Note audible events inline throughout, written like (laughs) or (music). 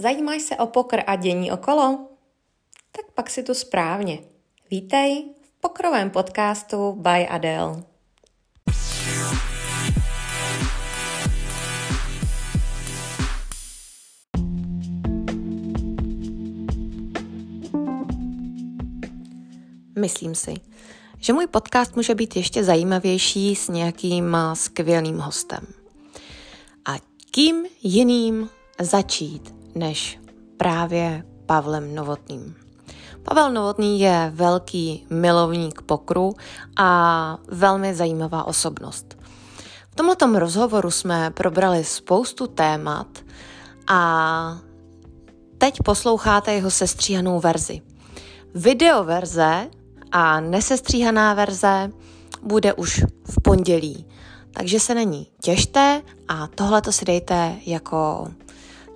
Zajímáš se o pokr a dění okolo? Tak pak si tu správně. Vítej v pokrovém podcastu by Adele. Myslím si, že můj podcast může být ještě zajímavější s nějakým skvělým hostem. A kým jiným začít než právě Pavlem Novotným. Pavel Novotný je velký milovník pokru a velmi zajímavá osobnost. V tomto rozhovoru jsme probrali spoustu témat a teď posloucháte jeho sestříhanou verzi. Videoverze a nesestříhaná verze bude už v pondělí. Takže se není těžte a tohle to si dejte jako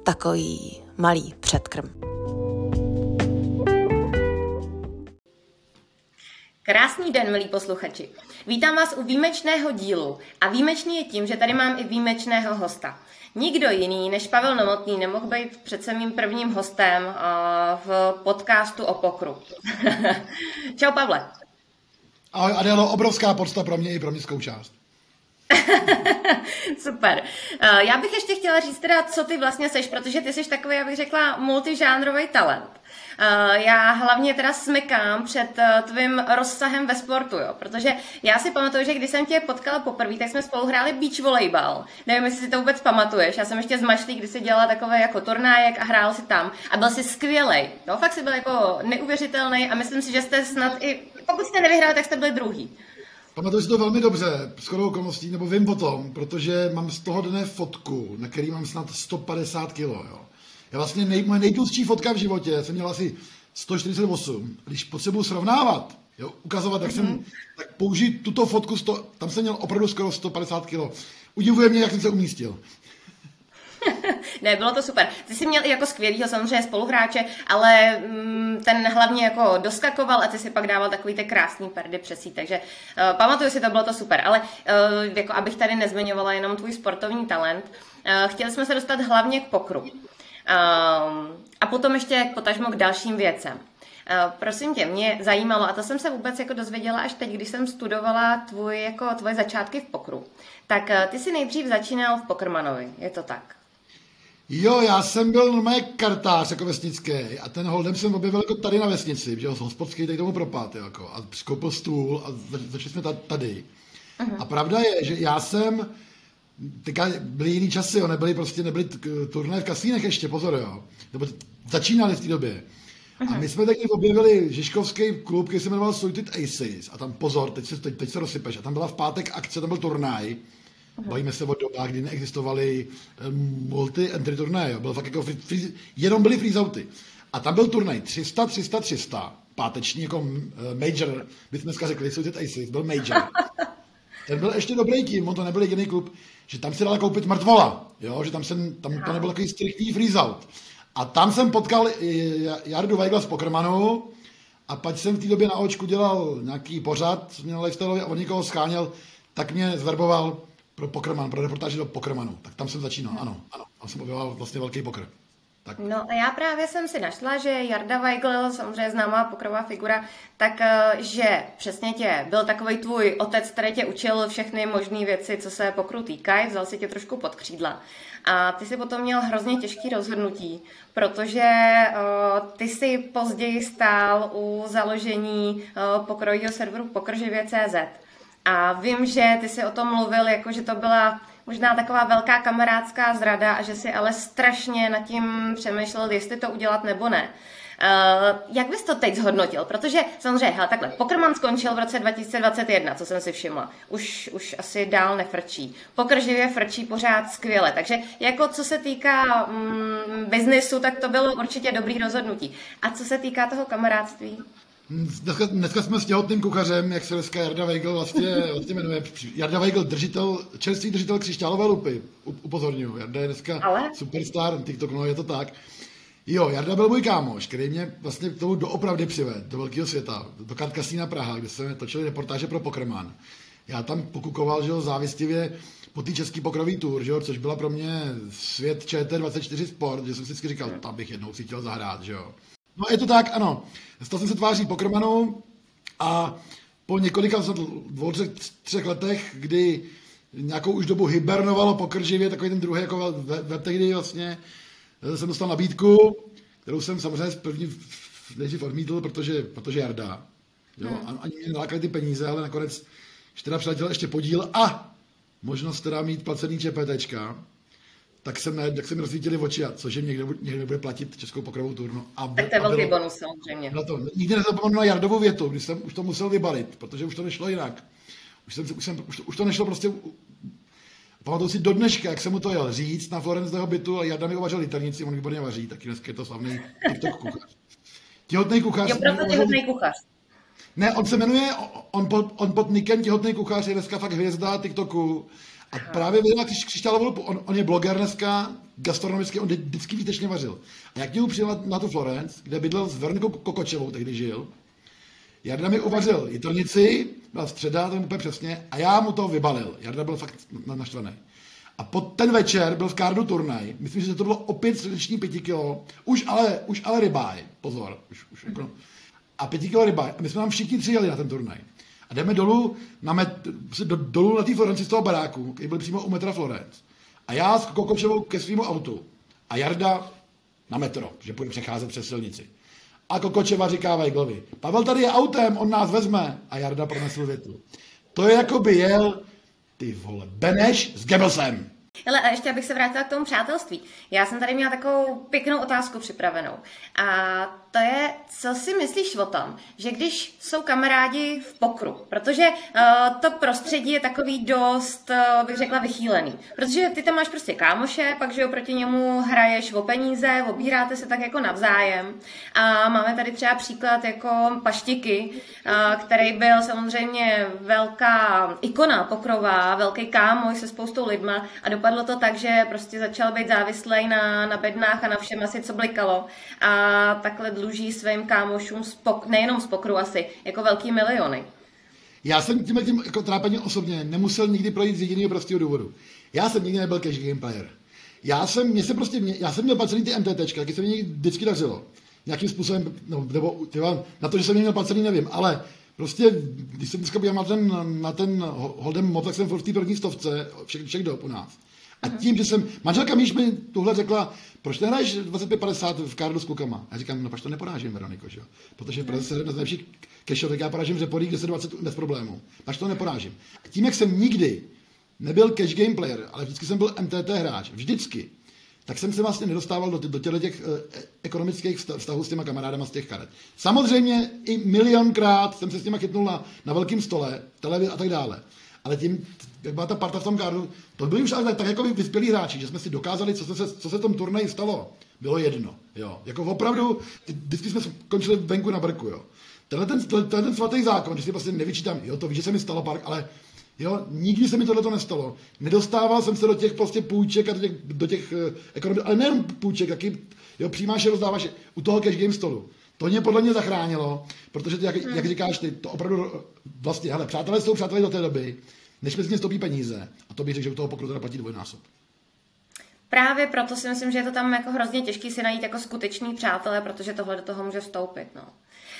takový malý předkrm. Krásný den, milí posluchači. Vítám vás u výjimečného dílu a výjimečný je tím, že tady mám i výjimečného hosta. Nikdo jiný než Pavel Nomotný nemohl být přece mým prvním hostem v podcastu o pokru. (laughs) Čau, Pavle. Ahoj, Adelo, obrovská podsta pro mě i pro městskou část. (laughs) Super. Uh, já bych ještě chtěla říct teda, co ty vlastně seš, protože ty jsi takový, já bych řekla, multižánrový talent. Uh, já hlavně teda smekám před uh, tvým rozsahem ve sportu, jo, protože já si pamatuju, že když jsem tě potkala poprvé, tak jsme spolu hráli beach volejbal. Nevím, jestli si to vůbec pamatuješ. Já jsem ještě z Mašlí, kdy si dělala takové jako turnájek a hrál si tam. A byl si skvělý. No, fakt si byl jako neuvěřitelný a myslím si, že jste snad i, pokud jste nevyhráli, tak jste byli druhý. Pamatuju si to velmi dobře, s chodou okolností, nebo vím o tom, protože mám z toho dne fotku, na který mám snad 150 kg. Jo. Já vlastně nej, moje nejtlustší fotka v životě jsem měl asi 148. Když potřebuji srovnávat, jo, ukazovat, jak mm-hmm. jsem, mhm. tak použít tuto fotku, sto, tam jsem měl opravdu skoro 150 kg. Udivuje mě, jak jsem se umístil. Ne, bylo to super. Ty jsi měl i jako skvělýho samozřejmě spoluhráče, ale mm, ten hlavně jako doskakoval a ty si pak dával takový ty krásný perdy přesí, takže uh, pamatuju si, to bylo to super. Ale uh, jako abych tady nezmiňovala jenom tvůj sportovní talent, uh, chtěli jsme se dostat hlavně k pokru. Uh, a potom ještě potažmo k dalším věcem. Uh, prosím tě, mě zajímalo, a to jsem se vůbec jako dozvěděla až teď, když jsem studovala tvůj, jako, tvoje začátky v pokru. Tak uh, ty si nejdřív začínal v Pokrmanovi, je to tak? Jo, já jsem byl normálně kartář jako vesnický a ten holdem jsem objevil jako tady na vesnici, že jo, hospodský tady tomu propad, jako, a skoupil stůl a začali jsme tady. Uh-huh. A pravda je, že já jsem, teďka byly jiný časy, jo, nebyly prostě, nebyly turné v kasínech ještě, pozor, jo, nebo začínali v té době. Uh-huh. A my jsme taky objevili Žižkovský klub, který se jmenoval Suited Aces. A tam pozor, teď se, teď, teď se rozsypeš. A tam byla v pátek akce, tam byl turnaj. Bavíme se o dobách, kdy neexistovaly multi-entry turnaje. Byl fakt jako free, free, jenom byly freezouty. A tam byl turnaj 300, 300, 300. Páteční jako major, bychom dneska řekli, jsou Aces, byl major. (laughs) Ten byl ještě dobrý tím, on to nebyl jediný klub, že tam se dala koupit mrtvola, jo? že tam, jsem, tam to nebyl takový striktní freezeout. A tam jsem potkal Jardu Weigla z Pokrmanu a pak jsem v té době na očku dělal nějaký pořad, měl lifestyle a on někoho scháněl, tak mě zverboval pro Pokerman, pro reportáži do Pokermanu. Tak tam jsem začínal, ano, ano. Tam jsem objevil vlastně velký pokr. Tak. No a já právě jsem si našla, že Jarda Weigl, samozřejmě známá pokrová figura, tak eh, že přesně tě byl takový tvůj otec, který tě učil všechny možné věci, co se pokru týkají, vzal si tě trošku pod křídla. A ty si potom měl hrozně těžký rozhodnutí, protože uh, ty si později stál u založení uh, pokrojího serveru pokrživě.cz. A vím, že ty si o tom mluvil, jako že to byla možná taková velká kamarádská zrada a že si ale strašně nad tím přemýšlel, jestli to udělat nebo ne. Uh, jak bys to teď zhodnotil? Protože samozřejmě, hele, takhle, Pokerman skončil v roce 2021, co jsem si všimla. Už, už asi dál nefrčí. Pokrživě frčí pořád skvěle. Takže jako co se týká mm, biznisu, tak to bylo určitě dobrý rozhodnutí. A co se týká toho kamarádství? Dneska, dneska jsme s těhotným kuchařem, jak se dneska Jarda Weigl vlastně, vlastně jmenuje. Jarda Weigl, držitel, čerstvý držitel křišťálové lupy. Upozorňuji, Jarda je dneska Ale? superstar TikTok, no je to tak. Jo, Jarda byl můj kámoš, který mě vlastně k tomu doopravdy přived, do velkého světa, do Kart Kasína Praha, kde jsme točili reportáže pro Pokrman. já tam pokukoval, že jo, závistivě po té český pokrový tour, že jo, což byla pro mě svět ČT24 Sport, že jsem si vždycky říkal, tam bych jednou si chtěl zahrát, že jo. No je to tak, ano. Stal jsem se tváří pokrmenu a po několika dvou, třech, třech letech, kdy nějakou už dobu hibernovalo pokrživě, takový ten druhý jako web tehdy vlastně, eh, jsem dostal nabídku, kterou jsem samozřejmě první nejdřív odmítl, protože, protože Jarda. Jo, hmm. Ani mě nelákali ty peníze, ale nakonec že teda přiletěl ještě podíl a možnost teda mít placený ČPTčka, tak jsem, ne, tak se mi rozsvítili oči, a cože někdo, někdo bude platit českou pokrovou turnu. A, tak to je velký bonus samozřejmě. Na to. Nikdy nezapomenu na Jardovu větu, když jsem už to musel vybalit, protože už to nešlo jinak. Už, jsem, už, jsem, už, to, už to nešlo prostě Pamatuju si do dneška, jak jsem mu to jel říct na Florenceho bytu a Jarda mi uvařil liternici, on výborně vaří, taky dneska je to slavný TikTok kuchař. Těhotný kuchař. Jo, proto těhotný kuchař. Ne, on se jmenuje, on pod, on pod nikem těhotný kuchař je dneska fakt hvězda TikToku. A právě vydal křišťálovou, on, on je bloger dneska, gastronomicky, on vždycky výtečně vařil. A jak němu přijel na, na tu Florence, kde bydlel s Vernikou Kokočevou, tehdy žil, Jarda mi uvařil jitrnici, byla středa, to úplně přesně, a já mu to vybalil. Jarda byl fakt naštvaný. A pod ten večer byl v Kardu turnaj, myslím, že to bylo opět srdeční pěti kilo, už ale, už ale rybáj, pozor, už, už jako, a pěti kilo rybáj. A my jsme tam všichni tři jeli na ten turnaj. A jdeme dolů na, met, do, dolů na té Florenci z toho baráku, který byl přímo u metra Florence. A já s Kokočevou ke svýmu autu. A Jarda na metro, že půjde přecházet přes silnici. A Kokočeva říká Weiglovi, Pavel tady je autem, on nás vezme. A Jarda pronesl větu. To je jako by jel, ty vole, Beneš s Goebbelsem. Ale a ještě abych se vrátila k tomu přátelství. Já jsem tady měla takovou pěknou otázku připravenou. A to je, co si myslíš o tom, že když jsou kamarádi v pokru, protože uh, to prostředí je takový dost, uh, bych řekla, vychýlený. Protože ty tam máš prostě kámoše, pak, že jo, proti němu hraješ o peníze, obíráte se tak jako navzájem. A máme tady třeba příklad jako Paštiky, uh, který byl samozřejmě velká ikona pokrová, velký kámoš se spoustou lidma a dopadlo to tak, že prostě začal být závislý na, na bednách a na všem asi, co blikalo. A takhle dluží svým kámošům spok, nejenom z pokru asi, jako velký miliony. Já jsem tím, tím jako trápením osobně nemusel nikdy projít z jediného prostého důvodu. Já jsem nikdy nebyl cash game player. Já jsem, mě se prostě, já jsem měl placený ty MTTčka, taky se mi vždycky dařilo. Nějakým způsobem, no, nebo tyva, na to, že jsem měl placený, nevím, ale prostě, když jsem dneska byl na ten, na ten Holdem Mob, tak jsem v té první stovce všech, všech dob u nás. A tím, že jsem, manželka Míš mi tuhle řekla, proč nehraješ 25-50 v kardu s klukama? A říkám, no proč to neporážím, Veroniko, že? Protože v Praze se na nejlepší kešovek, já porážím řeporík 10-20 bez problémů. Pač to neporážím. A tím, jak jsem nikdy nebyl cash game player, ale vždycky jsem byl MTT hráč, vždycky, tak jsem se vlastně nedostával do, do těch eh, ekonomických vztahů s těma kamarádama z těch karet. Samozřejmě i milionkrát jsem se s těma chytnul na, na velkém stole, televizi a tak dále. Ale tím, jak byla ta parta v tom kardu, to byli už ale tak, tak jako vyspělí hráči, že jsme si dokázali, co se, co se v tom turnaji stalo. Bylo jedno. Jo. Jako opravdu, vždycky jsme skončili venku na brku. Jo. Tenhle ten, tenhle ten svatý zákon, že si prostě nevyčítám, jo, to víš, že se mi stalo park, ale Jo, nikdy se mi tohle to nestalo. Nedostával jsem se do těch prostě půjček a do těch, do těch uh, ekonomik, ale nejen půjček, taky jo, přijímáš a rozdáváš u toho cash game stolu. To mě podle mě zachránilo, protože ty, jak, hmm. jak říkáš ty, to opravdu vlastně, hele, přátelé jsou přátelé do té doby, než mezi ně stoupí peníze. A to bych řekl, že u toho pokru teda platí dvojnásob. Právě proto si myslím, že je to tam jako hrozně těžký si najít jako skutečný přátelé, protože tohle do toho může vstoupit. No.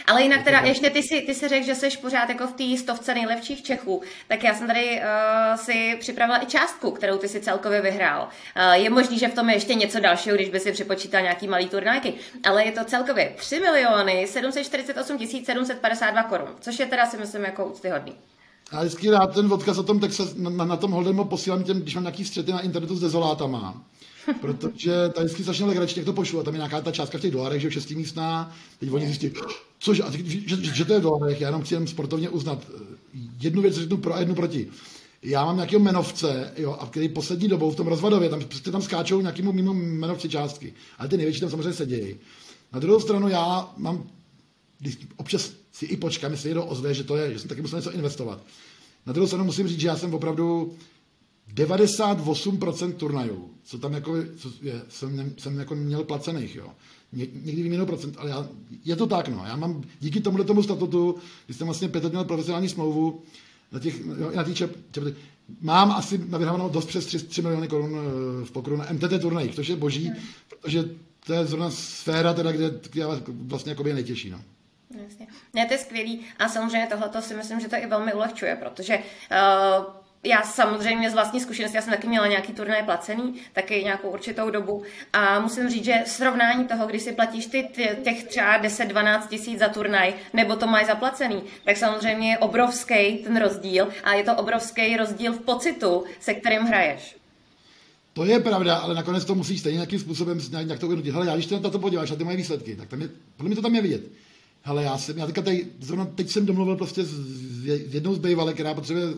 Ale jinak teda, ještě ty si, ty si řekl, že jsi pořád jako v té stovce nejlepších Čechů, tak já jsem tady uh, si připravila i částku, kterou ty si celkově vyhrál. Uh, je možný, že v tom je ještě něco dalšího, když by si připočítal nějaký malý turnajky, ale je to celkově 3 miliony 748 752 korun, což je teda si myslím jako úctyhodný. Já vždycky rád ten odkaz o tom, tak se na, na, tom Holdemu posílám těm, když mám nějaký střety na internetu s dezolátama. (laughs) Protože tady vždycky začne legračně, jak to pošlu, a tam je nějaká ta částka v těch dolarech, že je místná, teď oni zjistí, což, a že, že, že, to je v dolarech, já jenom chci jen sportovně uznat. Jednu věc řeknu pro a jednu proti. Já mám nějakého menovce, jo, a který poslední dobou v tom rozvadově, tam, prostě tam skáčou nějakému mimo menovci částky, ale ty největší tam samozřejmě sedějí. Na druhou stranu já mám, když občas si i počkám, jestli někdo ozve, že to je, že jsem taky musel něco investovat. Na druhou stranu musím říct, že já jsem opravdu 98% turnajů, co tam jako co je, jsem, jsem jako měl placených, jo. Ně, někdy vím procent, ale já, je to tak, no. Já mám díky tomuhle tomu statutu, když jsem vlastně pět let měl profesionální smlouvu, na těch, jo, na těch čep, čep, mám asi navyhranou dost přes 3, 3 miliony korun eh, v pokru na MTT turnajích, což je boží, hmm. protože to je zrovna sféra, teda, kde, kde vlastně jako nejtěžší. No. Jasně. Ne, to je skvělý a samozřejmě tohle si myslím, že to i velmi ulehčuje, protože uh, já samozřejmě z vlastní zkušenosti, já jsem taky měla nějaký turnaj placený, taky nějakou určitou dobu a musím říct, že srovnání toho, když si platíš ty, těch třeba 10-12 tisíc za turnaj, nebo to máš zaplacený, tak samozřejmě je obrovský ten rozdíl a je to obrovský rozdíl v pocitu, se kterým hraješ. To je pravda, ale nakonec to musíš stejně nějakým způsobem nějak to uvědomit. Hele, já když se na to podíváš a ty mají výsledky, tak tam je, podle mě to tam je vidět. Hele, já jsem, já teďka tady, zrovna teď jsem domluvil prostě s, s jednou z bývalek, která potřebuje uh,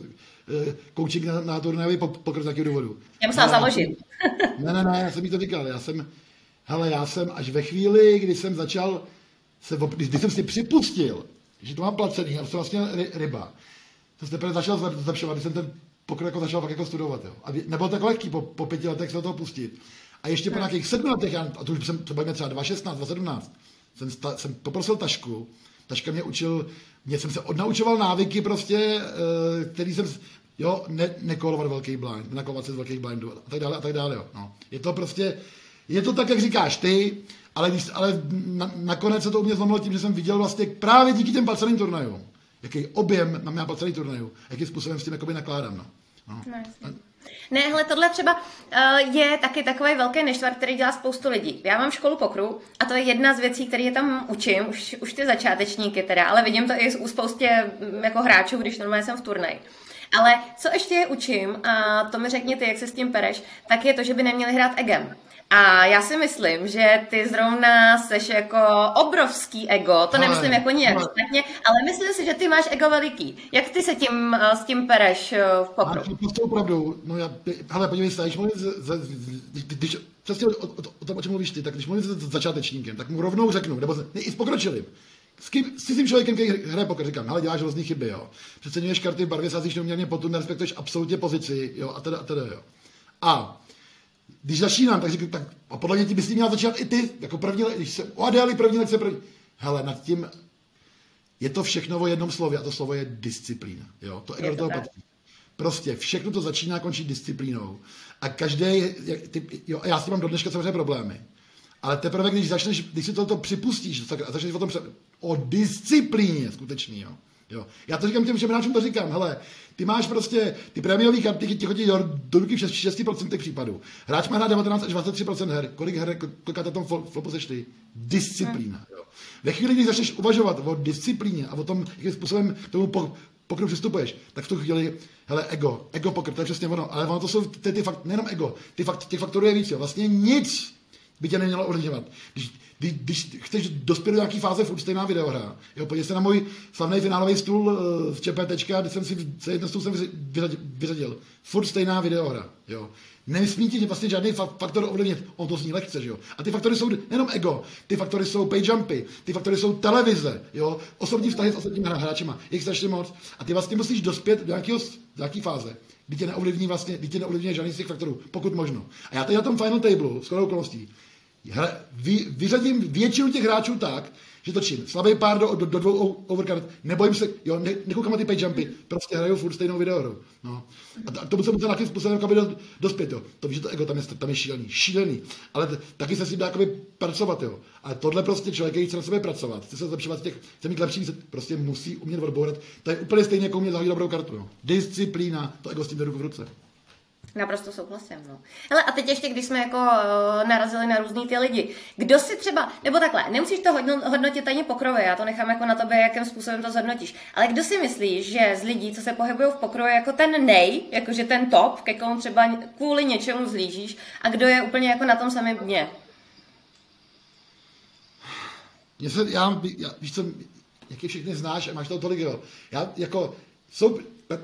coaching na, na turnajový pokr z nějakého důvodu. Já musím založit. (laughs) ne, ne, ne, já jsem jí to říkal, já jsem, hele, já jsem až ve chvíli, kdy jsem začal, se, když, jsem si připustil, že to mám placený, a jsem vlastně ryba, to jsem teprve začal zlepšovat, když jsem ten pokr jako začal fakt jako studovat, jo. A nebylo tak lehký po, po pěti letech se do toho pustit. A ještě po nějakých sedmi letech, a to už jsem, to třeba 2.16, 2.17, jsem, sta, jsem poprosil tašku, taška mě učil, mě jsem se odnaučoval návyky prostě, eh, který jsem, jo, ne, nekolovat velký blind, nekolovat se z velkých blindů a tak dále a tak dále, jo. No. Je to prostě, je to tak, jak říkáš ty, ale, když, ale na, nakonec se to u mě zlomilo tím, že jsem viděl vlastně právě díky těm palceným turnajům, jaký objem mám já palcený turnajů, jakým způsobem s tím jakoby nakládám, no. no. no ne, hele, tohle třeba uh, je taky takový velký neštvar, který dělá spoustu lidí. Já mám školu pokru a to je jedna z věcí, které je tam učím, už, už ty začátečníky teda, ale vidím to i u spoustě mm, jako hráčů, když normálně jsem v turnaji. Ale co ještě je učím, a to mi řekni ty, jak se s tím pereš, tak je to, že by neměli hrát egem. A já si myslím, že ty zrovna seš jako obrovský ego, to nemyslím jako nějak špatně, ale myslím si, že ty máš ego veliký. Jak ty se tím, eh, s tím pereš eh, v pokru? Máš to pravdu. No já, hele, podívej se, když mluvím, když, přesně o, o, o, tom, o čem mluvíš ty, tak když mluvím s začátečníkem, tak mu rovnou řeknu, nebo ne, i s pokročilým, s, kým, s tím člověkem, který hraje poker, říkám, hele, děláš různé chyby, jo. Přeceňuješ karty v barvě, sázíš neuměrně potu, nerespektuješ absolutně pozici, jo, a teda, a teda, jo. A když začínám, tak říkám, tak a podle mě ty bys měl začínat i ty, jako první, když se o Adéli první lekce první. Hele, nad tím je to všechno o jednom slově a to slovo je disciplína. Jo? To je do toho patří. Prostě všechno to začíná končí disciplínou. A každý, ty, jo, já s tím mám do dneška samozřejmě problémy. Ale teprve, když začneš, když si toto připustíš tak, a začneš o tom o disciplíně skutečný, jo. Jo. Já to říkám těm všem hráčům, to říkám, hele, ty máš prostě, ty prémiové karty ti chodí do, do ruky v 6% případů. Hráč má hrát 19 až 23% her. Kolik her, kolika na tom flopu ty? Disciplína. Jo. Ve chvíli, kdy začneš uvažovat o disciplíně a o tom, jakým způsobem k tomu po, pokru přistupuješ, tak v tu chvíli, hele, ego, ego pokr, to je přesně ono, ale ono to jsou ty, ty fakt, nejenom ego, ty fakt, těch faktorů je víc, jo. Vlastně nic by tě nemělo ovlivňovat. Když, když, když chceš dospět do nějaké fáze, furt stejná videohra. Jo, podívej se na můj slavný finálový stůl uh, v ČPT, kde jsem si jeden stůl jsem vyřadil, vyřadil. Furt stejná videohra. Jo. Nesmí ti vlastně žádný faktor ovlivnit. On to zní lehce, že jo. A ty faktory jsou nejenom ego, ty faktory jsou pay jumpy, ty faktory jsou televize, jo. Osobní vztahy s ostatními hráčima, jich strašně moc. A ty vlastně musíš dospět do nějakého, do nějaké fáze, kdy tě neovlivní vlastně, kdy tě neovlivní žádný z těch faktorů, pokud možno. A já tady na tom final table, s okolností, Hele, vy, vyřadím většinu těch hráčů tak, že točím slabý pár do, do, do dvou overcard, nebojím se, jo, ne, nekoukám na ty page jumpy, prostě hraju furt stejnou videohru. No. A, a to musím musím nějakým způsobem jakoby do, dospět, jo. To víš, že to ego tam je, tam je šílený, šílený. Ale t, taky se s tím dá jakoby pracovat, jo. Ale tohle prostě člověk, který chce na sebe pracovat, chce se zlepšovat těch, chce mít lepší, prostě musí umět odbourat. To je úplně stejně, jako umět zahodit dobrou kartu, jo. Disciplína, to ego s tím jde ruku v ruce. Naprosto souhlasím. No. Hele, a teď ještě, když jsme jako uh, narazili na různý ty lidi, kdo si třeba, nebo takhle, nemusíš to hodnotit ani pokrově, já to nechám jako na tobě, jakým způsobem to zhodnotíš, ale kdo si myslíš, že z lidí, co se pohybují v pokrově, jako ten nej, jakože ten top, ke komu třeba kvůli něčemu zlížíš, a kdo je úplně jako na tom samém dně? Já, já, já, víš co, jak je všechny znáš a máš toho tolik, jo. Já jako, jsou,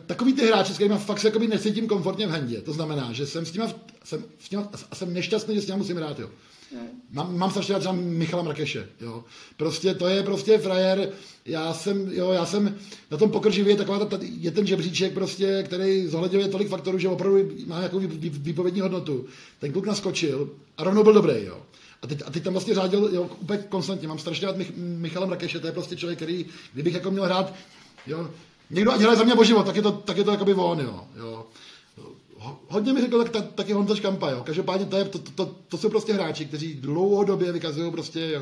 takový ty hráči, s kterými fakt se jakoby necítím komfortně v hendě. To znamená, že jsem s nimi, jsem, s nima, jsem nešťastný, že s nimi musím hrát, jo. Mám, mám strašně rád třeba Michala Mrakeše, jo. Prostě to je prostě frajer, já jsem, jo, já jsem na tom pokrživě taková ta, je ten žebříček prostě, který zohledňuje tolik faktorů, že opravdu má nějakou výpovědní hodnotu. Ten kluk naskočil a rovnou byl dobrý, jo. A teď, a teď tam vlastně řádil jo, úplně konstantně. Mám strašně rád Mich, Michala Mrakeše, to je prostě člověk, který, kdybych jako měl hrát, jo, někdo dělá za mě o život, tak je to, tak je to jakoby on, jo. jo. Hodně mi řekl tak, tak, taky Honza Škampa, jo. Každopádně to, je, to, to, to, to, jsou prostě hráči, kteří dlouhodobě vykazují prostě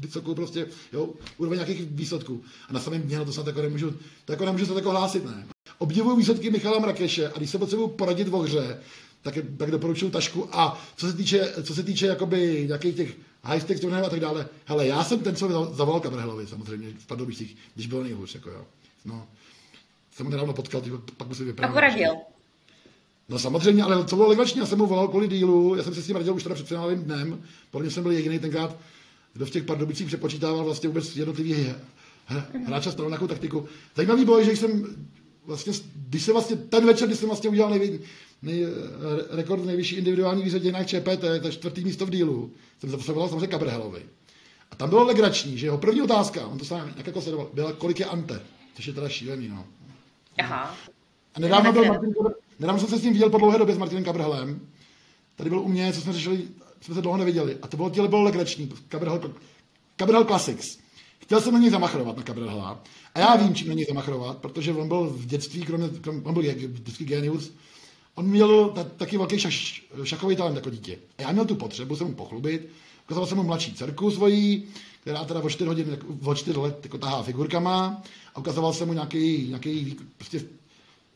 vysokou prostě, jo, úroveň nějakých výsledků. A na samém dně, no to snad jako nemůžu, to jako nemůžu se jako hlásit, ne. Obdivuju výsledky Michala Mrakeše a když se potřebuji poradit o hře, tak, tak doporučuju tašku. A co se týče, co se týče jakoby nějakých těch high stakes a tak dále, hele, já jsem ten, co zavolal Kabrhelovi samozřejmě v Pardubicích, když bylo nejhůř, jako jo. No, jsem ho nedávno potkal, pak musím vyprávět. A poradil. No samozřejmě, ale co bylo legrační, já jsem mu volal kvůli dílu, já jsem se s ním radil už teda před finálovým dnem, podle mě jsem byl jediný tenkrát, kdo v těch Pardubicích přepočítával vlastně vůbec jednotlivý hráče s nějakou taktiku. Zajímavý bylo, že jsem vlastně, když jsem vlastně ten večer, kdy jsem vlastně udělal nejvě, nej, rekord v nejvyšší individuální výzvě dějinách ČPT, to je čtvrtý místo v dílu, jsem zavolal samozřejmě Kabrhelovi. A tam bylo legrační, že jeho první otázka, on to sám jak jako sledoval, byla, kolik je Ante, což je teda šílený, no. Aha. A nedávno, byl Martin, nedávno jsem se s ním viděl po dlouhé době s Martinem Kabrhelem. Tady byl u mě, co jsme řešili, jsme se dlouho neviděli. A to bylo, těle bylo legrační. Kabrhel, Kabrhel Classics. Chtěl jsem na něj zamachrovat, na Kabrhela. A já vím, čím na něj zamachrovat, protože on byl v dětství, kromě, kromě on byl vždycky genius, on měl ta, taky velký šach, šachový talent jako dítě. A já měl tu potřebu se mu pochlubit. Ukazoval jsem mu mladší dcerku svojí, která teda o 4 hodin, o 4 let jako tahá figurkama a ukazoval jsem mu nějaký, nějaký prostě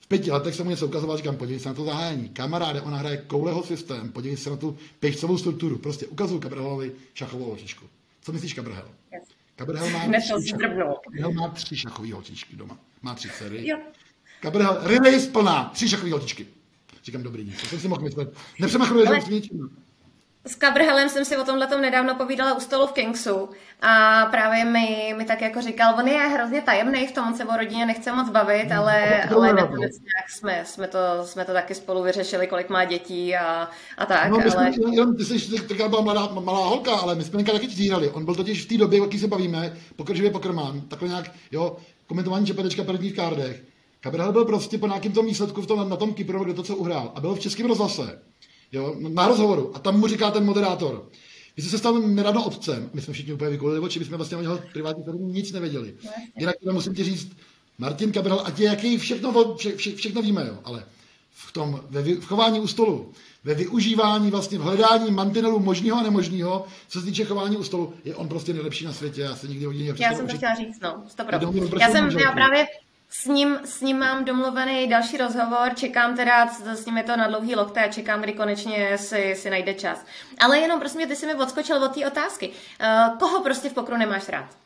v pěti letech jsem mu něco ukazoval, říkám, podívej se na to zahájení. Kamaráde, ona hraje kouleho systém, podívej se na tu pěšcovou strukturu. Prostě ukazuju Kabrhelovi šachovou holčičku. Co myslíš, Kabrhel? Yes. Kabrhel má, tři, Kabrhel má tři šachové holčičky doma. Má tři dcery. Jo. Kabrhel, release plná, tři šachové holčičky. Říkám, dobrý, nic. To jsem si mohl myslet. Nepřemachruje Ale... S Kabrhelem jsem si o tomhle tom nedávno povídala u stolu v Kingsu a právě mi, mi tak jako říkal, on je hrozně tajemný v tom, on se o rodině nechce moc bavit, no, ale, ale nakonec nějak jsme, jsme, to, jsme to taky spolu vyřešili, kolik má dětí a, a tak. No, my ale... jsme, jenom, ty jsi taková byla mladá, malá holka, ale my jsme taky čtírali. On byl totiž v té době, jaký se bavíme, pokrživě pokrmán, takhle nějak, jo, komentování čepetečka prvních kardech. Kabrhel byl prostě po nějakém tom výsledku v tom, na tom Kypru, kde to, co uhrál. A byl v českém rozhlase jo, na rozhovoru. A tam mu říká ten moderátor, vy jste se stal nedávno otcem, my jsme všichni úplně vykolili oči, my jsme vlastně o něho privátní firmu nic nevěděli. Jinak teda musím ti říct, Martin Kabral, ať je jaký všechno, vše, vše, všechno víme, jo, ale v tom, ve, v chování u stolu, ve využívání, vlastně v hledání mantinelu možného a nemožného, co se týče chování u stolu, je on prostě nejlepší na světě. Já se nikdy o něj Já jsem to chtěla říct, no, Já jsem, já právě, s ním, s ním mám domluvený další rozhovor, čekám teda, s ním je to na dlouhý lokte a čekám, kdy konečně si, si najde čas. Ale jenom prosím, ty jsi mi odskočil od té otázky. Uh, koho prostě v pokru nemáš rád?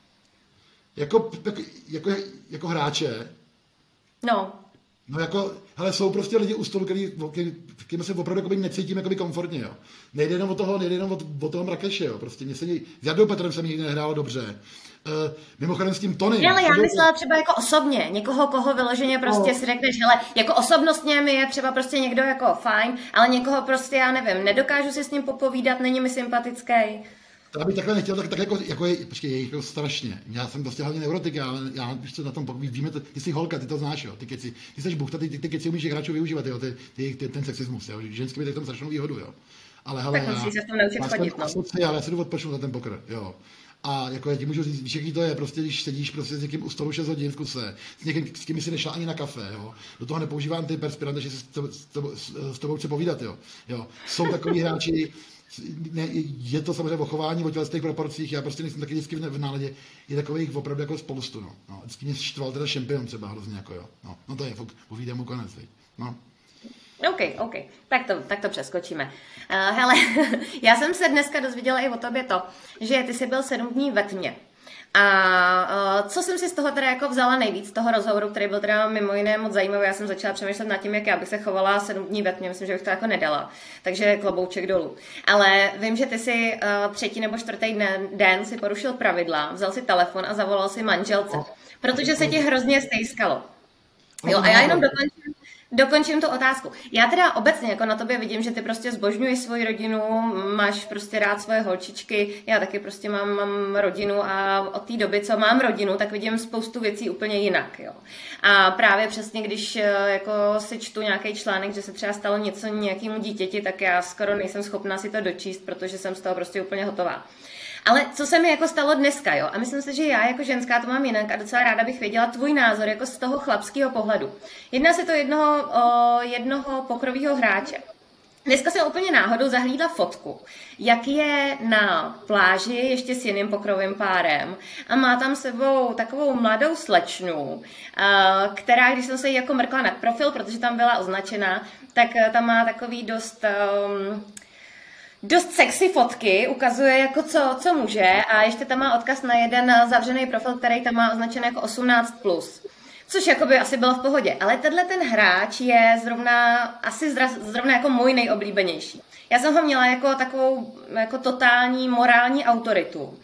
Jako, jako, jako, jako hráče? No. No jako, hele, jsou prostě lidi u stolu, který, který se opravdu jakoby necítím jakoby komfortně, jo. Nejde jenom o toho, nejde jenom o, o toho Mrakeše, jo. Prostě mě se ní, s Jardou Petrem se mi nikdy nehrálo dobře. Uh, mimochodem s tím Tony. Ale já myslela třeba jako osobně, někoho, koho vyloženě prostě no. si řekneš, hele, jako osobnostně mi je třeba prostě někdo jako fajn, ale někoho prostě já nevím, nedokážu si s ním popovídat, není mi sympatický. To aby takhle nechtěl, tak, tak jako, jako je, počkej, je jako strašně. Já jsem prostě hlavně neurotik, já, já když se na tom víme, to, ty jsi holka, ty to znáš, jo, ty keci, ty jsi buchta, ty, ty, ty keci umíš hráčů využívat, jo, ty, ty, ty, ten sexismus, jo, ženský by tom strašnou výhodu, jo. Ale hele, tak musíš se v tom naučit chodit, no. Já, já se jdu odpočnu za ten pokr, jo. A jako já ti můžu říct, víš, jaký to je, prostě když sedíš prostě s někým u stolu 6 hodin v kuse, s někým, s kým si nešla ani na kafe, jo. Do toho nepoužívám ty perspirant, že si s tebou, s, tebou, s tebou chce povídat, jo. jo. Jsou takový hráči, ne, je to samozřejmě o chování, o tělesných proporcích, já prostě nejsem taky vždycky v, náladě, je takových opravdu jako spoustu, no. no. Vždycky mě štval teda šampion třeba hrozně, jako jo. No, no to je, povídám mu konec, veď. No. OK, OK, tak to, tak to přeskočíme. Uh, hele, (laughs) já jsem se dneska dozvěděla i o tobě to, že ty jsi byl sedm dní ve tmě. A uh, co jsem si z toho teda jako vzala nejvíc, z toho rozhovoru, který byl teda mimo jiné moc zajímavý, já jsem začala přemýšlet nad tím, jak já bych se chovala sedm dní ve tmě, myslím, že bych to jako nedala, takže klobouček dolů. Ale vím, že ty si uh, třetí nebo čtvrtý den, den si porušil pravidla, vzal si telefon a zavolal si manželce, protože se ti hrozně stejskalo. Jo, a já jenom dokončím, dokončím tu otázku. Já teda obecně jako na tobě vidím, že ty prostě zbožňuješ svoji rodinu, máš prostě rád svoje holčičky, já taky prostě mám, mám rodinu a od té doby, co mám rodinu, tak vidím spoustu věcí úplně jinak, jo. A právě přesně, když eh, jako si čtu nějaký článek, že se třeba stalo něco nějakému dítěti, tak já skoro nejsem schopná si to dočíst, protože jsem z toho prostě úplně hotová. Ale co se mi jako stalo dneska, jo? A myslím si, že já jako ženská to mám jinak a docela ráda bych věděla tvůj názor jako z toho chlapského pohledu. Jedná se to jednoho, o, jednoho pokrového hráče. Dneska jsem úplně náhodou zahlídla fotku, jak je na pláži ještě s jiným pokrovým párem a má tam sebou takovou mladou slečnu, která, když jsem se jí jako mrkla na profil, protože tam byla označena, tak tam má takový dost... Um, dost sexy fotky, ukazuje jako co, co může a ještě tam má odkaz na jeden zavřený profil, který tam má označený jako 18+. Plus. Což jako by asi bylo v pohodě. Ale tenhle ten hráč je zrovna, asi zra, zrovna jako můj nejoblíbenější. Já jsem ho měla jako takovou jako totální morální autoritu. Uh,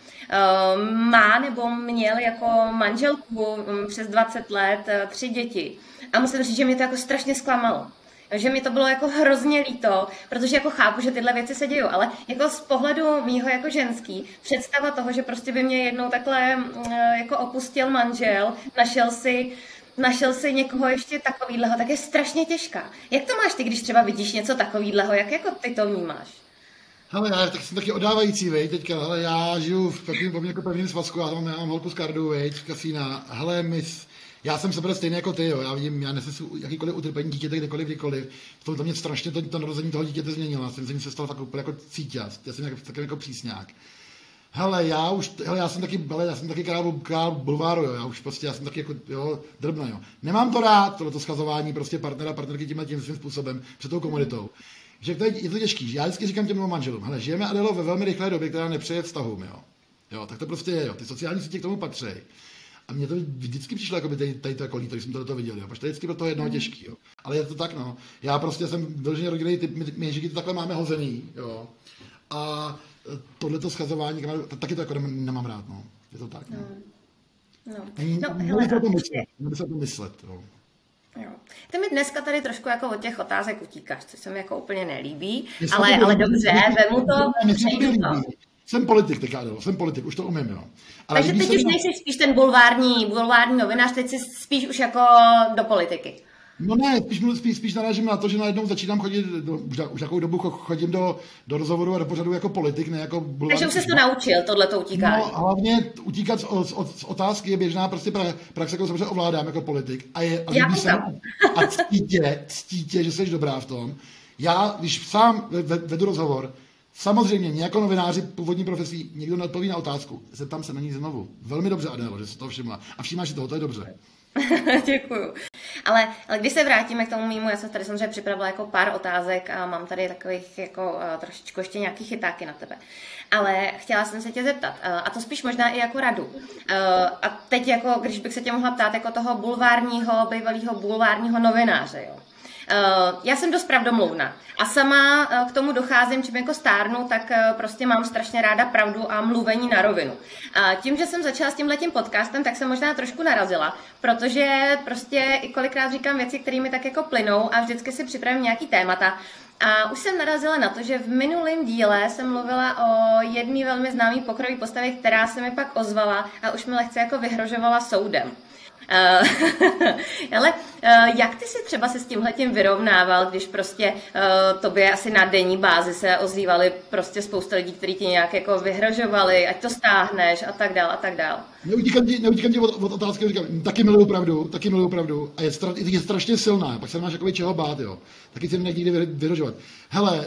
má nebo měl jako manželku um, přes 20 let, uh, tři děti. A musím říct, že mě to jako strašně zklamalo že mi to bylo jako hrozně líto, protože jako chápu, že tyhle věci se dějí, ale jako z pohledu mýho jako ženský, představa toho, že prostě by mě jednou takhle mm, jako opustil manžel, našel si našel si někoho ještě takovýhleho, tak je strašně těžká. Jak to máš ty, když třeba vidíš něco takovýhleho, jak jako ty to vnímáš? Hele, já tak jsem taky odávající, vej, teďka, hele, já žiju v takovém poměrně jako pevném svazku, já tam mám holku z kardu, vej, kasína, hele, my, já jsem se stejný jako ty, jo. já vidím, já nesu jakýkoliv utrpení dítěte kdekoliv, kdykoliv. To, to mě strašně to, to narození toho dítěte změnilo. Já jsem se se stal fakt úplně jako cítěz. Já jsem jako, takový jako přísňák. Hele, já už, hele, já jsem taky, hele, já jsem taky král, král bulváru, jo, já už prostě, já jsem taky jako, jo, drbna, jo. Nemám to rád, tohleto schazování prostě partnera, partnerky tímhle tím svým způsobem, před tou komunitou. Že to je, je to těžký. Já vždycky říkám těm manželům, hele, žijeme Adelo ve velmi rychlé době, která nepřeje vztahům, jo. Jo, tak to prostě je, jo. Ty sociální sítě k tomu patří. A mně to vždycky přišlo, jako by tady, tady to jako líto, když jsme to viděl, jo. Protože to je vždycky pro toho jednoho mm. těžký, jo. Ale je to tak, no. Já prostě jsem vyloženě rodinný typ, my, my, my to takhle máme hozený, jo. A tohleto schazování, taky to jako nemám rád, no. Je to tak, no. No, no, hele, se to myslet, se to myslet, jo. Jo. Ty mi dneska tady trošku jako od těch otázek utíkáš, což se mi jako úplně nelíbí, ale, ale dobře, vemu to, přejdu to. Jsem politik, teď jsem politik, už to umím, jo. Ale Takže teď už nejsi spíš ten bulvární, bulvární novinář, teď jsi spíš už jako do politiky. No ne, spíš, spíš, spíš narážím na to, že najednou začínám chodit, do, už, už jakou dobu chodím do, do rozhovoru a do pořadu jako politik, ne jako bulvární. Takže už jsi to naučil, tohle to utíkání. No, hlavně utíkat z, z, z, otázky je běžná prostě pra, praxe, kterou samozřejmě ovládám jako politik. A, je, a, Já jsem, a ctítě, ctítě, že jsi dobrá v tom. Já, když sám vedu rozhovor, Samozřejmě, mě jako novináři původní profesí někdo neodpoví na otázku. Zeptám se na ní znovu. Velmi dobře, Adélo, že se to všimla. A všímáš si toho, to je dobře. (laughs) Děkuju. Ale, ale když se vrátíme k tomu mýmu, já jsem tady samozřejmě připravila jako pár otázek a mám tady takových jako uh, trošičku ještě nějaký chytáky na tebe. Ale chtěla jsem se tě zeptat, uh, a to spíš možná i jako radu. Uh, a teď jako, když bych se tě mohla ptát jako toho bulvárního, bývalého bulvárního novináře, jo. Uh, já jsem dost pravdomluvná a sama uh, k tomu docházím, čím jako stárnu, tak uh, prostě mám strašně ráda pravdu a mluvení na rovinu. A tím, že jsem začala s tím letím podcastem, tak jsem možná trošku narazila, protože prostě i kolikrát říkám věci, které mi tak jako plynou a vždycky si připravím nějaký témata. A už jsem narazila na to, že v minulém díle jsem mluvila o jedné velmi známé pokrový postavě, která se mi pak ozvala a už mi lehce jako vyhrožovala soudem. Uh, (laughs) ale uh, jak ty si třeba se s tímhletím vyrovnával, když prostě uh, tobě asi na denní bázi se ozývali prostě spousta lidí, kteří ti nějak jako vyhrožovali, ať to stáhneš a tak dál a tak dál. Neutíkám ti, neutíkám ti od, od otázky, říkám, taky miluju pravdu, taky miluju pravdu a je, stra, je strašně silná, pak se máš jako čeho bát, jo. Taky si nech nikdy vyhrožovat. Hele,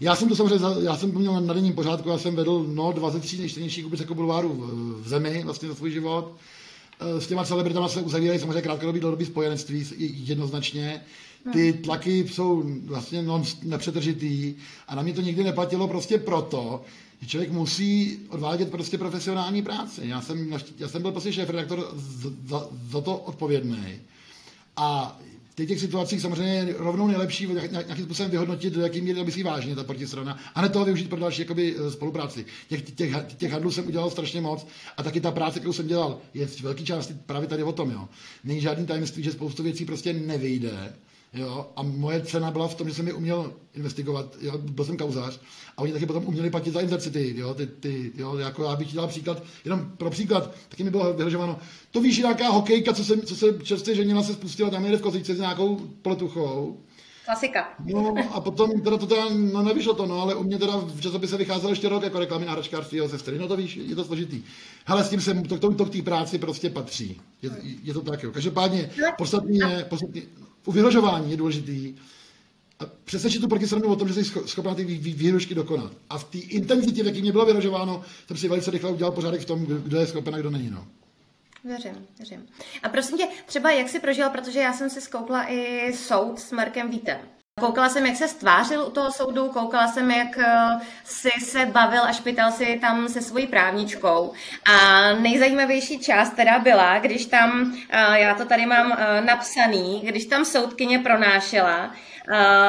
já jsem to samozřejmě, já jsem to měl na denním pořádku, já jsem vedl no, 23 nejštěnějších jako bulvárů v, v zemi vlastně za svůj život. Eh, s těma celebritama se uzavírají samozřejmě krátkodobý dlouhodobý spojenectví jednoznačně. Ty hmm. tlaky jsou vlastně non, nepřetržitý a na mě to nikdy neplatilo prostě proto, že člověk musí odvádět prostě profesionální práci. Já jsem, já jsem byl prostě šéf-redaktor za, za to odpovědný. A v těch situacích samozřejmě je rovnou nejlepší nějakým způsobem vyhodnotit, do jaký míry myslí vážně ta protistrana, a ne toho využít pro další jakoby, eh, spolupráci. Těch, těch, těch handlů jsem udělal strašně moc a taky ta práce, kterou jsem dělal, je v velké části právě tady o tom. Jo. Není žádný tajemství, že spoustu věcí prostě nevyjde Jo? A moje cena byla v tom, že jsem je uměl investigovat, jo? byl jsem kauzář, a oni taky potom uměli platit za inzercity, jo? Ty, ty, jo? Jako já bych dal příklad, jenom pro příklad, taky mi bylo vyhrožováno, to víš, nějaká hokejka, co se, co se čerstvě ženila, se spustila tam někde v kozičce s nějakou pletuchou, Klasika. No a potom teda to teda, no nevyšlo to, no, ale u mě teda v časopise vycházelo ještě rok jako reklamy na hračkářství jeho sestry. No to víš, je to složitý. Hele, s tím se, to, to, to k té práci prostě patří. Je, je to tak, jo. Každopádně, podstatný je, podstatný, u vyhrožování je důležitý, a přesvědčit tu protistranu o tom, že jsi schopná ty výhrušky dokonat. A v té intenzitě, v jaký mě bylo vyhrožováno, jsem si velice rychle udělal pořádek v tom, kdo je schopen a kdo není. No. Věřím, věřím. A prosím tě, třeba jak jsi prožil, protože já jsem si zkoukla i soud s Markem Vítem. Koukala jsem, jak se stvářil u toho soudu, koukala jsem, jak eh, si se bavil a špital si tam se svojí právničkou. A nejzajímavější část teda byla, když tam, eh, já to tady mám eh, napsaný, když tam soudkyně pronášela,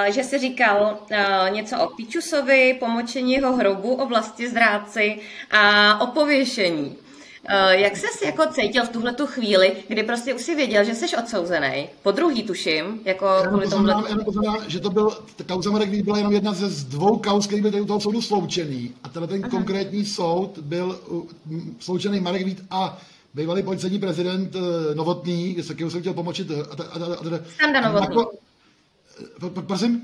že si říkal něco o Pičusovi, pomočení jeho hrobu, o vlasti zrádci a o pověšení. Uh, jak ses jako cítil v tuhle tu chvíli, kdy prostě už si věděl, že jsi odsouzený? Po druhý tuším, jako kvůli tomu. Jenom že to byl, ta kauza Marek Vít byla jenom jedna ze z dvou kauz, který byly u toho soudu sloučený. A tenhle ten Aha. konkrétní soud byl sloučený Marek Vít a bývalý policejní prezident eh, Novotný, se kterým jsem chtěl pomoci. A, Standa Novotný. Jako, prosím?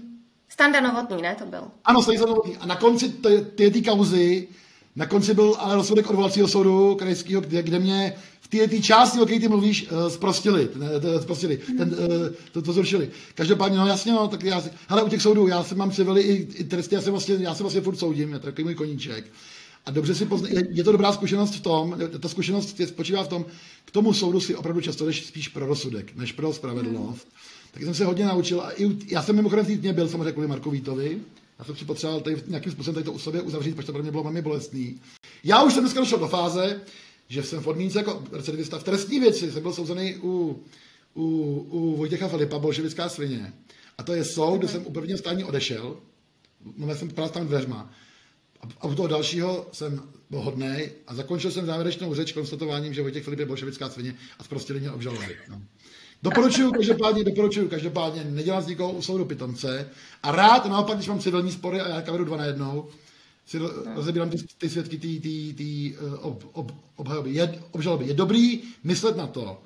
Standa Novotný, ne, to byl. Ano, Standa Novotný. A na konci té kauzy na konci byl ale rozsudek odvolacího soudu krajského, kde, kde mě v té části, o které ty mluvíš, uh, zprostili, ne, zprostili ten, uh, to, to zrušili. Každopádně, no jasně, no, tak já si, hele, u těch soudů, já jsem mám civily i, i tresty, já se vlastně, já se vlastně furt soudím, je to takový můj koníček. A dobře si pozna, je, je, to dobrá zkušenost v tom, ta zkušenost je, spočívá v tom, k tomu soudu si opravdu často jdeš spíš pro rozsudek, než pro spravedlnost. Mm. Tak jsem se hodně naučil a i, já jsem mimochodem v té byl samozřejmě kvůli Marku Vítovi, já jsem si potřeboval tady nějakým způsobem tady to u sobě uzavřít, protože to pro mě bylo velmi bolestný. Já už jsem dneska došel do fáze, že jsem v podmínce jako recidivista v trestní věci jsem byl souzený u, u, u Vojtěcha Filipa, bolševická svině. A to je soud, kde jsem u prvního stání odešel, no jsem právě tam dveřma. A u toho dalšího jsem byl hodnej a zakončil jsem závěrečnou řeč konstatováním, že Vojtěch Filip je bolševická svině a zprostili mě obžaloby. No. Doporučuju každopádně, doporučuju každopádně nedělat z nikoho u soudu pitomce a rád naopak, když mám civilní spory a já kameru dva na jednou, si rozebírám ty, ty svědky ty, ty, ty ob, ob, obhajoby. Je, obžaloby. Je dobrý myslet na to,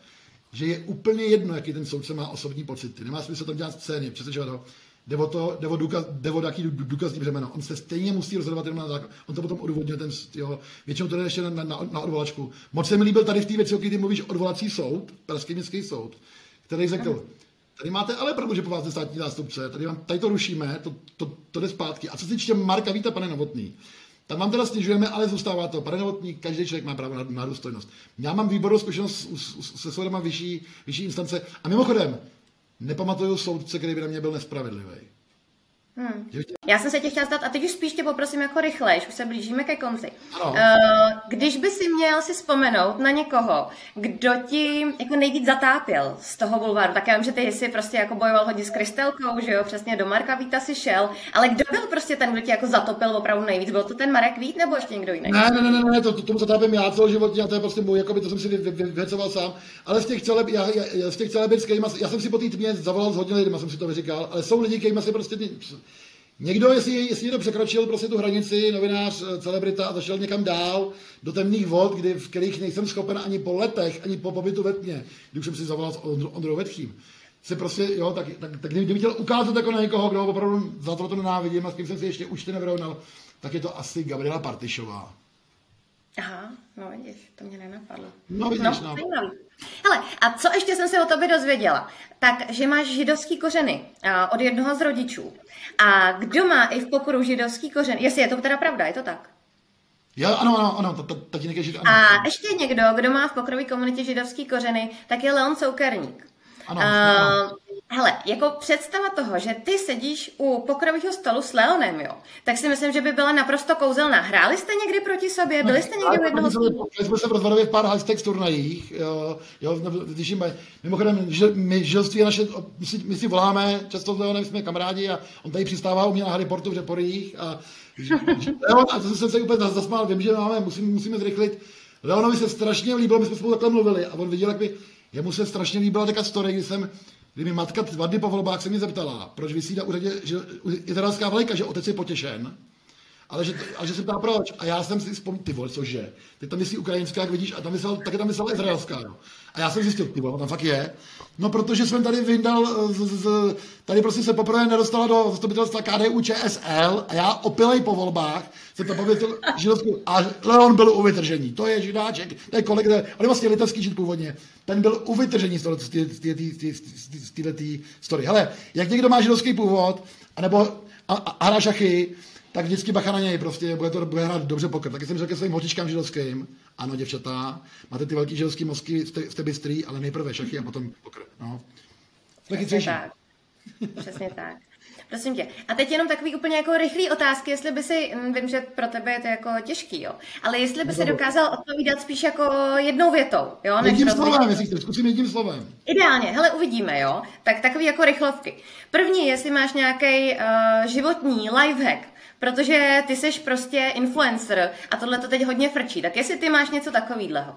že je úplně jedno, jaký ten soudce má osobní pocity. Nemá smysl tam dělat scény, přesvědčovat ho. Jde o to, jde o, důkaz, jde o jaký důkazní břemeno. On se stejně musí rozhodovat jenom na základ. On to potom odůvodňuje, ten, jo, většinou to jde ještě na, na, na, odvolačku. Moc se mi líbil tady v té věci, o které ty mluvíš, odvolací soud, Pražský městský soud který řekl, tady máte ale pravdu, že po vás je státní zástupce, tady, vám, tady to rušíme, to, to, to jde zpátky. A co se týče Marka Víta, pane Novotný, tam vám teda snižujeme, ale zůstává to. Pane Novotný, každý člověk má právo na, na důstojnost. Já mám výbornou zkušenost se soudama vyšší, vyšší instance. A mimochodem, nepamatuju soudce, který by na mě byl nespravedlivý. Hmm. Já jsem se tě chtěla zdat a teď už spíš tě poprosím jako rychle, už se blížíme ke konci. Ano. Uh, když by si měl si vzpomenout na někoho, kdo ti jako nejvíc zatápěl z toho bulváru, tak já vím, že ty jsi prostě jako bojoval hodně s Kristelkou, že jo, přesně do Marka Víta si šel, ale kdo byl prostě ten, kdo tě jako zatopil opravdu nejvíc? Byl to ten Marek Vít nebo ještě někdo jiný? Ne, ne, ne, ne, ne to, to, tomu zatápím já celoživotně a to je prostě můj, jako by to jsem si vyhecoval sám, ale z těch celeb, já, já, z těch celebrit, já jsem si po té tmě zavolal s hodně lidmi, jsem si to vyříkal, ale jsou lidi, kteří si prostě Někdo, jestli, jestli někdo překročil prostě tu hranici, novinář, eh, celebrita a zašel někam dál do temných vod, kdy, v kterých nejsem schopen ani po letech, ani po pobytu ve tmě, kdy už jsem si zavolal s Ondrou Vetchým, se prostě, jo, tak, tak, tak kdyby chtěl ukázat jako na někoho, kdo opravdu za to, to nenávidím a s kým jsem si ještě už nevyrovnal, tak je to asi Gabriela Partišová. Aha, no vidíš, to mě nenapadlo. No vidíš, no. no. Hele, a co ještě jsem se o tobě dozvěděla? Tak, že máš židovský kořeny od jednoho z rodičů. A kdo má i v pokoru židovský kořen? Jestli je to teda pravda, je to tak? Jo, ano, ano, ano, tatínek je žid. Ano. A ještě někdo, kdo má v pokrové komunitě židovský kořeny, tak je Leon Soukerník. Ano, uh, ano. Hele, jako představa toho, že ty sedíš u pokrového stolu s Leonem, jo, tak si myslím, že by byla naprosto kouzelná. Hráli jste někdy proti sobě? Byli jste někdy u jednoho stolu? jsme se v rozvodově v pár high turnajích, jo, jo, když jim, mimochodem, že my žilství je naše, my si, my si voláme, často s Leonem jsme kamarádi a on tady přistává u mě na Haliportu v Řeporích a, Leon, a to jsem se úplně zasmál, vím, že máme, musím, musíme zrychlit. Leonovi se strašně líbilo, my jsme spolu takhle mluvili a on viděl, jak by, jemu se strašně líbila taková story, kdy jsem kdy mi matka dva dny po volbách se mě zeptala, proč vysí na úřadě že, izraelská vlajka, že otec je potěšen. Ale že, ale že se ptá proč. A já jsem si vzpomněl, ty vole, cože? Ty tam myslí ukrajinská, jak vidíš, a tam myslel, taky tam myslel izraelská, jo. A já jsem zjistil, ty vole, tam fakt je. No, protože jsem tady vyndal, z, z, z, tady prostě se poprvé nedostala do zastupitelstva KDU ČSL a já opilej po volbách jsem to pověděl židovskou, a Leon byl u vytržení. To je židáček, to je kolega, on je vlastně litevský žid původně. Ten byl u vytržení z této story. Hele, jak někdo má židovský původ, anebo a, a, hra šachy, tak vždycky bacha na něj, prostě bude to bude hrát dobře pokr. Taky jsem řekl svým hotičkám židovským, ano, děvčata, máte ty velký židovský mozky, jste, jste bystrý, ale nejprve šachy a potom pokr. No. Přesně tak. Přesně tak. Prosím tě. A teď jenom takový úplně jako rychlý otázky, jestli by si, hm, vím, že pro tebe je to jako těžký, jo, ale jestli by si dokázal odpovídat spíš jako jednou větou, jo? Než jedním slovem, jestli chceš, zkusím jedním slovem. Ideálně, hele, uvidíme, jo. Tak takový jako rychlovky. První, jestli máš nějaký uh, životní lifehack, protože ty seš prostě influencer a tohle to teď hodně frčí, tak jestli ty máš něco takového.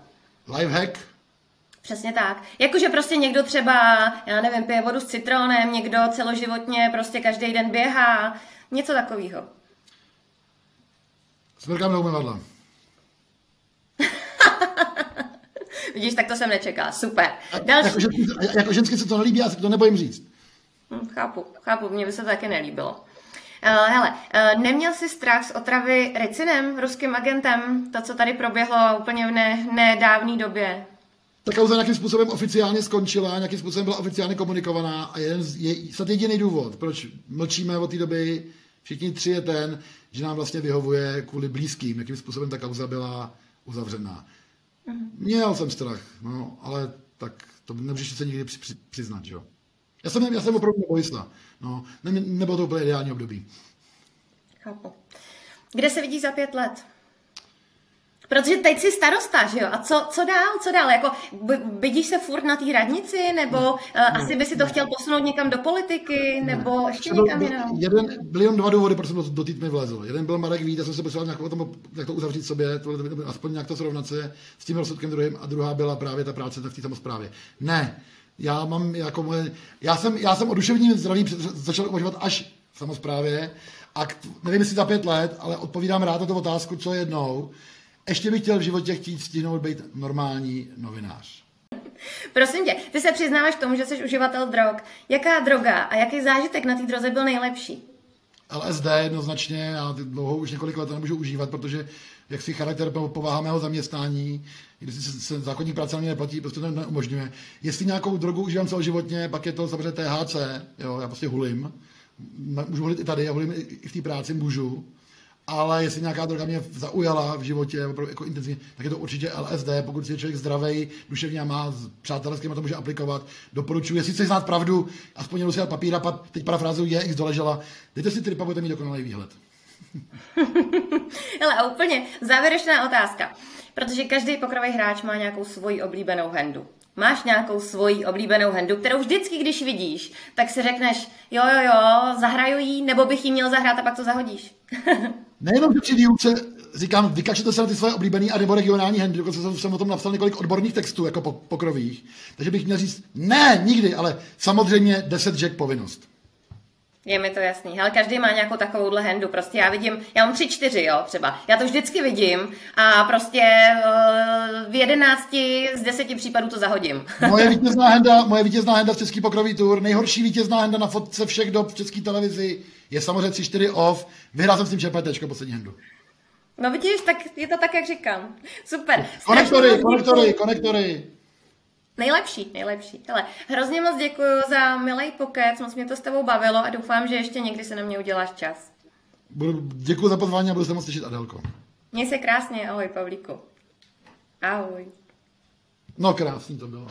Lifehack? Přesně tak. Jakože prostě někdo třeba, já nevím, pije vodu s citronem, někdo celoživotně prostě každý den běhá, něco takového. Smrkám do umyvadla. (laughs) Vidíš, tak to jsem nečekal. Super. Další. Jako, jako ženský se to nelíbí, já se to nebojím říct. Hm, chápu, chápu, mně by se to taky nelíbilo. Uh, hele, uh, neměl jsi strach z otravy Ricinem, ruským agentem, to, co tady proběhlo úplně v ne, nedávné době? ta kauza nějakým způsobem oficiálně skončila, nějakým způsobem byla oficiálně komunikovaná a jeden z, je snad jediný důvod, proč mlčíme od té doby, všichni tři je ten, že nám vlastně vyhovuje kvůli blízkým, jakým způsobem ta kauza byla uzavřená. Mm-hmm. Měl jsem strach, no, ale tak to nemůžeš se nikdy při, při, přiznat, že jo. Já jsem, já jsem opravdu nebojistá. No, ne, nebylo to úplně ideální období. Chápu. Kde se vidí za pět let? Protože teď jsi starosta, že jo? A co, co dál, co dál? Jako, vidíš se furt na té radnici, nebo no, uh, asi by si to chtěl posunout někam do politiky, nebo ne. ještě někam jinam? Jeden, byly jenom dva důvody, proč jsem do, do týdny vlezl. Jeden byl Marek Vít, já jsem se potřeboval nějak, tom, jak to uzavřít sobě, to, aspoň nějak to srovnat se s tím rozsudkem druhým, a druhá byla právě ta práce v té samozprávě. Ne, já mám jako moje, já jsem, já jsem o duševním zdraví začal uvažovat až v samozprávě a k, nevím, jestli za pět let, ale odpovídám rád na tu otázku, co jednou ještě bych chtěl v životě chtít stihnout být normální novinář. Prosím tě, ty se přiznáváš tomu, že jsi uživatel drog. Jaká droga a jaký zážitek na té droze byl nejlepší? LSD jednoznačně, já dlouho už několik let nemůžu užívat, protože jak si charakter povaha mého zaměstnání, když se, zákonník práce mě neplatí, prostě to neumožňuje. Jestli nějakou drogu užívám celoživotně, pak je to samozřejmě THC, jo, já prostě hulím. Můžu hulit i tady, já hulím i v té práci, můžu ale jestli nějaká droga mě zaujala v životě jako intenzivně, tak je to určitě LSD, pokud je člověk zdravý, duševně a má přátelským a to může aplikovat. Doporučuji, jestli chceš znát pravdu, aspoň jenom si dát papír a teď parafrázu je X doležela, dejte si tripa, budete mít dokonalý výhled. (laughs) Hele, a úplně závěrečná otázka. Protože každý pokrový hráč má nějakou svoji oblíbenou hendu. Máš nějakou svoji oblíbenou hendu, kterou vždycky, když vidíš, tak si řekneš, jo, jo, jo, zahraju jí, nebo bych ji měl zahrát a pak to zahodíš. (laughs) Nejenom, při výuce říkám, vykačte se na ty své oblíbené a nebo regionální handy, dokonce jsem, jsem o tom napsal několik odborných textů jako pokrových, takže bych měl říct, ne, nikdy, ale samozřejmě 10 jack povinnost. Je mi to jasný. Ale každý má nějakou takovouhle handu. Prostě já vidím, já mám tři, čtyři, jo, třeba. Já to vždycky vidím a prostě uh, v jedenácti z deseti případů to zahodím. (laughs) moje vítězná henda, moje vítězná henda v Český pokrový tour, nejhorší vítězná henda na fotce všech dob v České televizi je samozřejmě 3-4 off. Vyhrál jsem s tím ČPT, poslední handu. No vidíš, tak je to tak, jak říkám. Super. Konektory, konektory, konektory. Nejlepší, nejlepší. Hele, hrozně moc děkuji za milý pokec, moc mě to s tebou bavilo a doufám, že ještě někdy se na mě uděláš čas. Budu, děkuji za pozvání a budu se moc těšit, Adelko. Měj se krásně, ahoj Pavlíku. Ahoj. No krásný to bylo.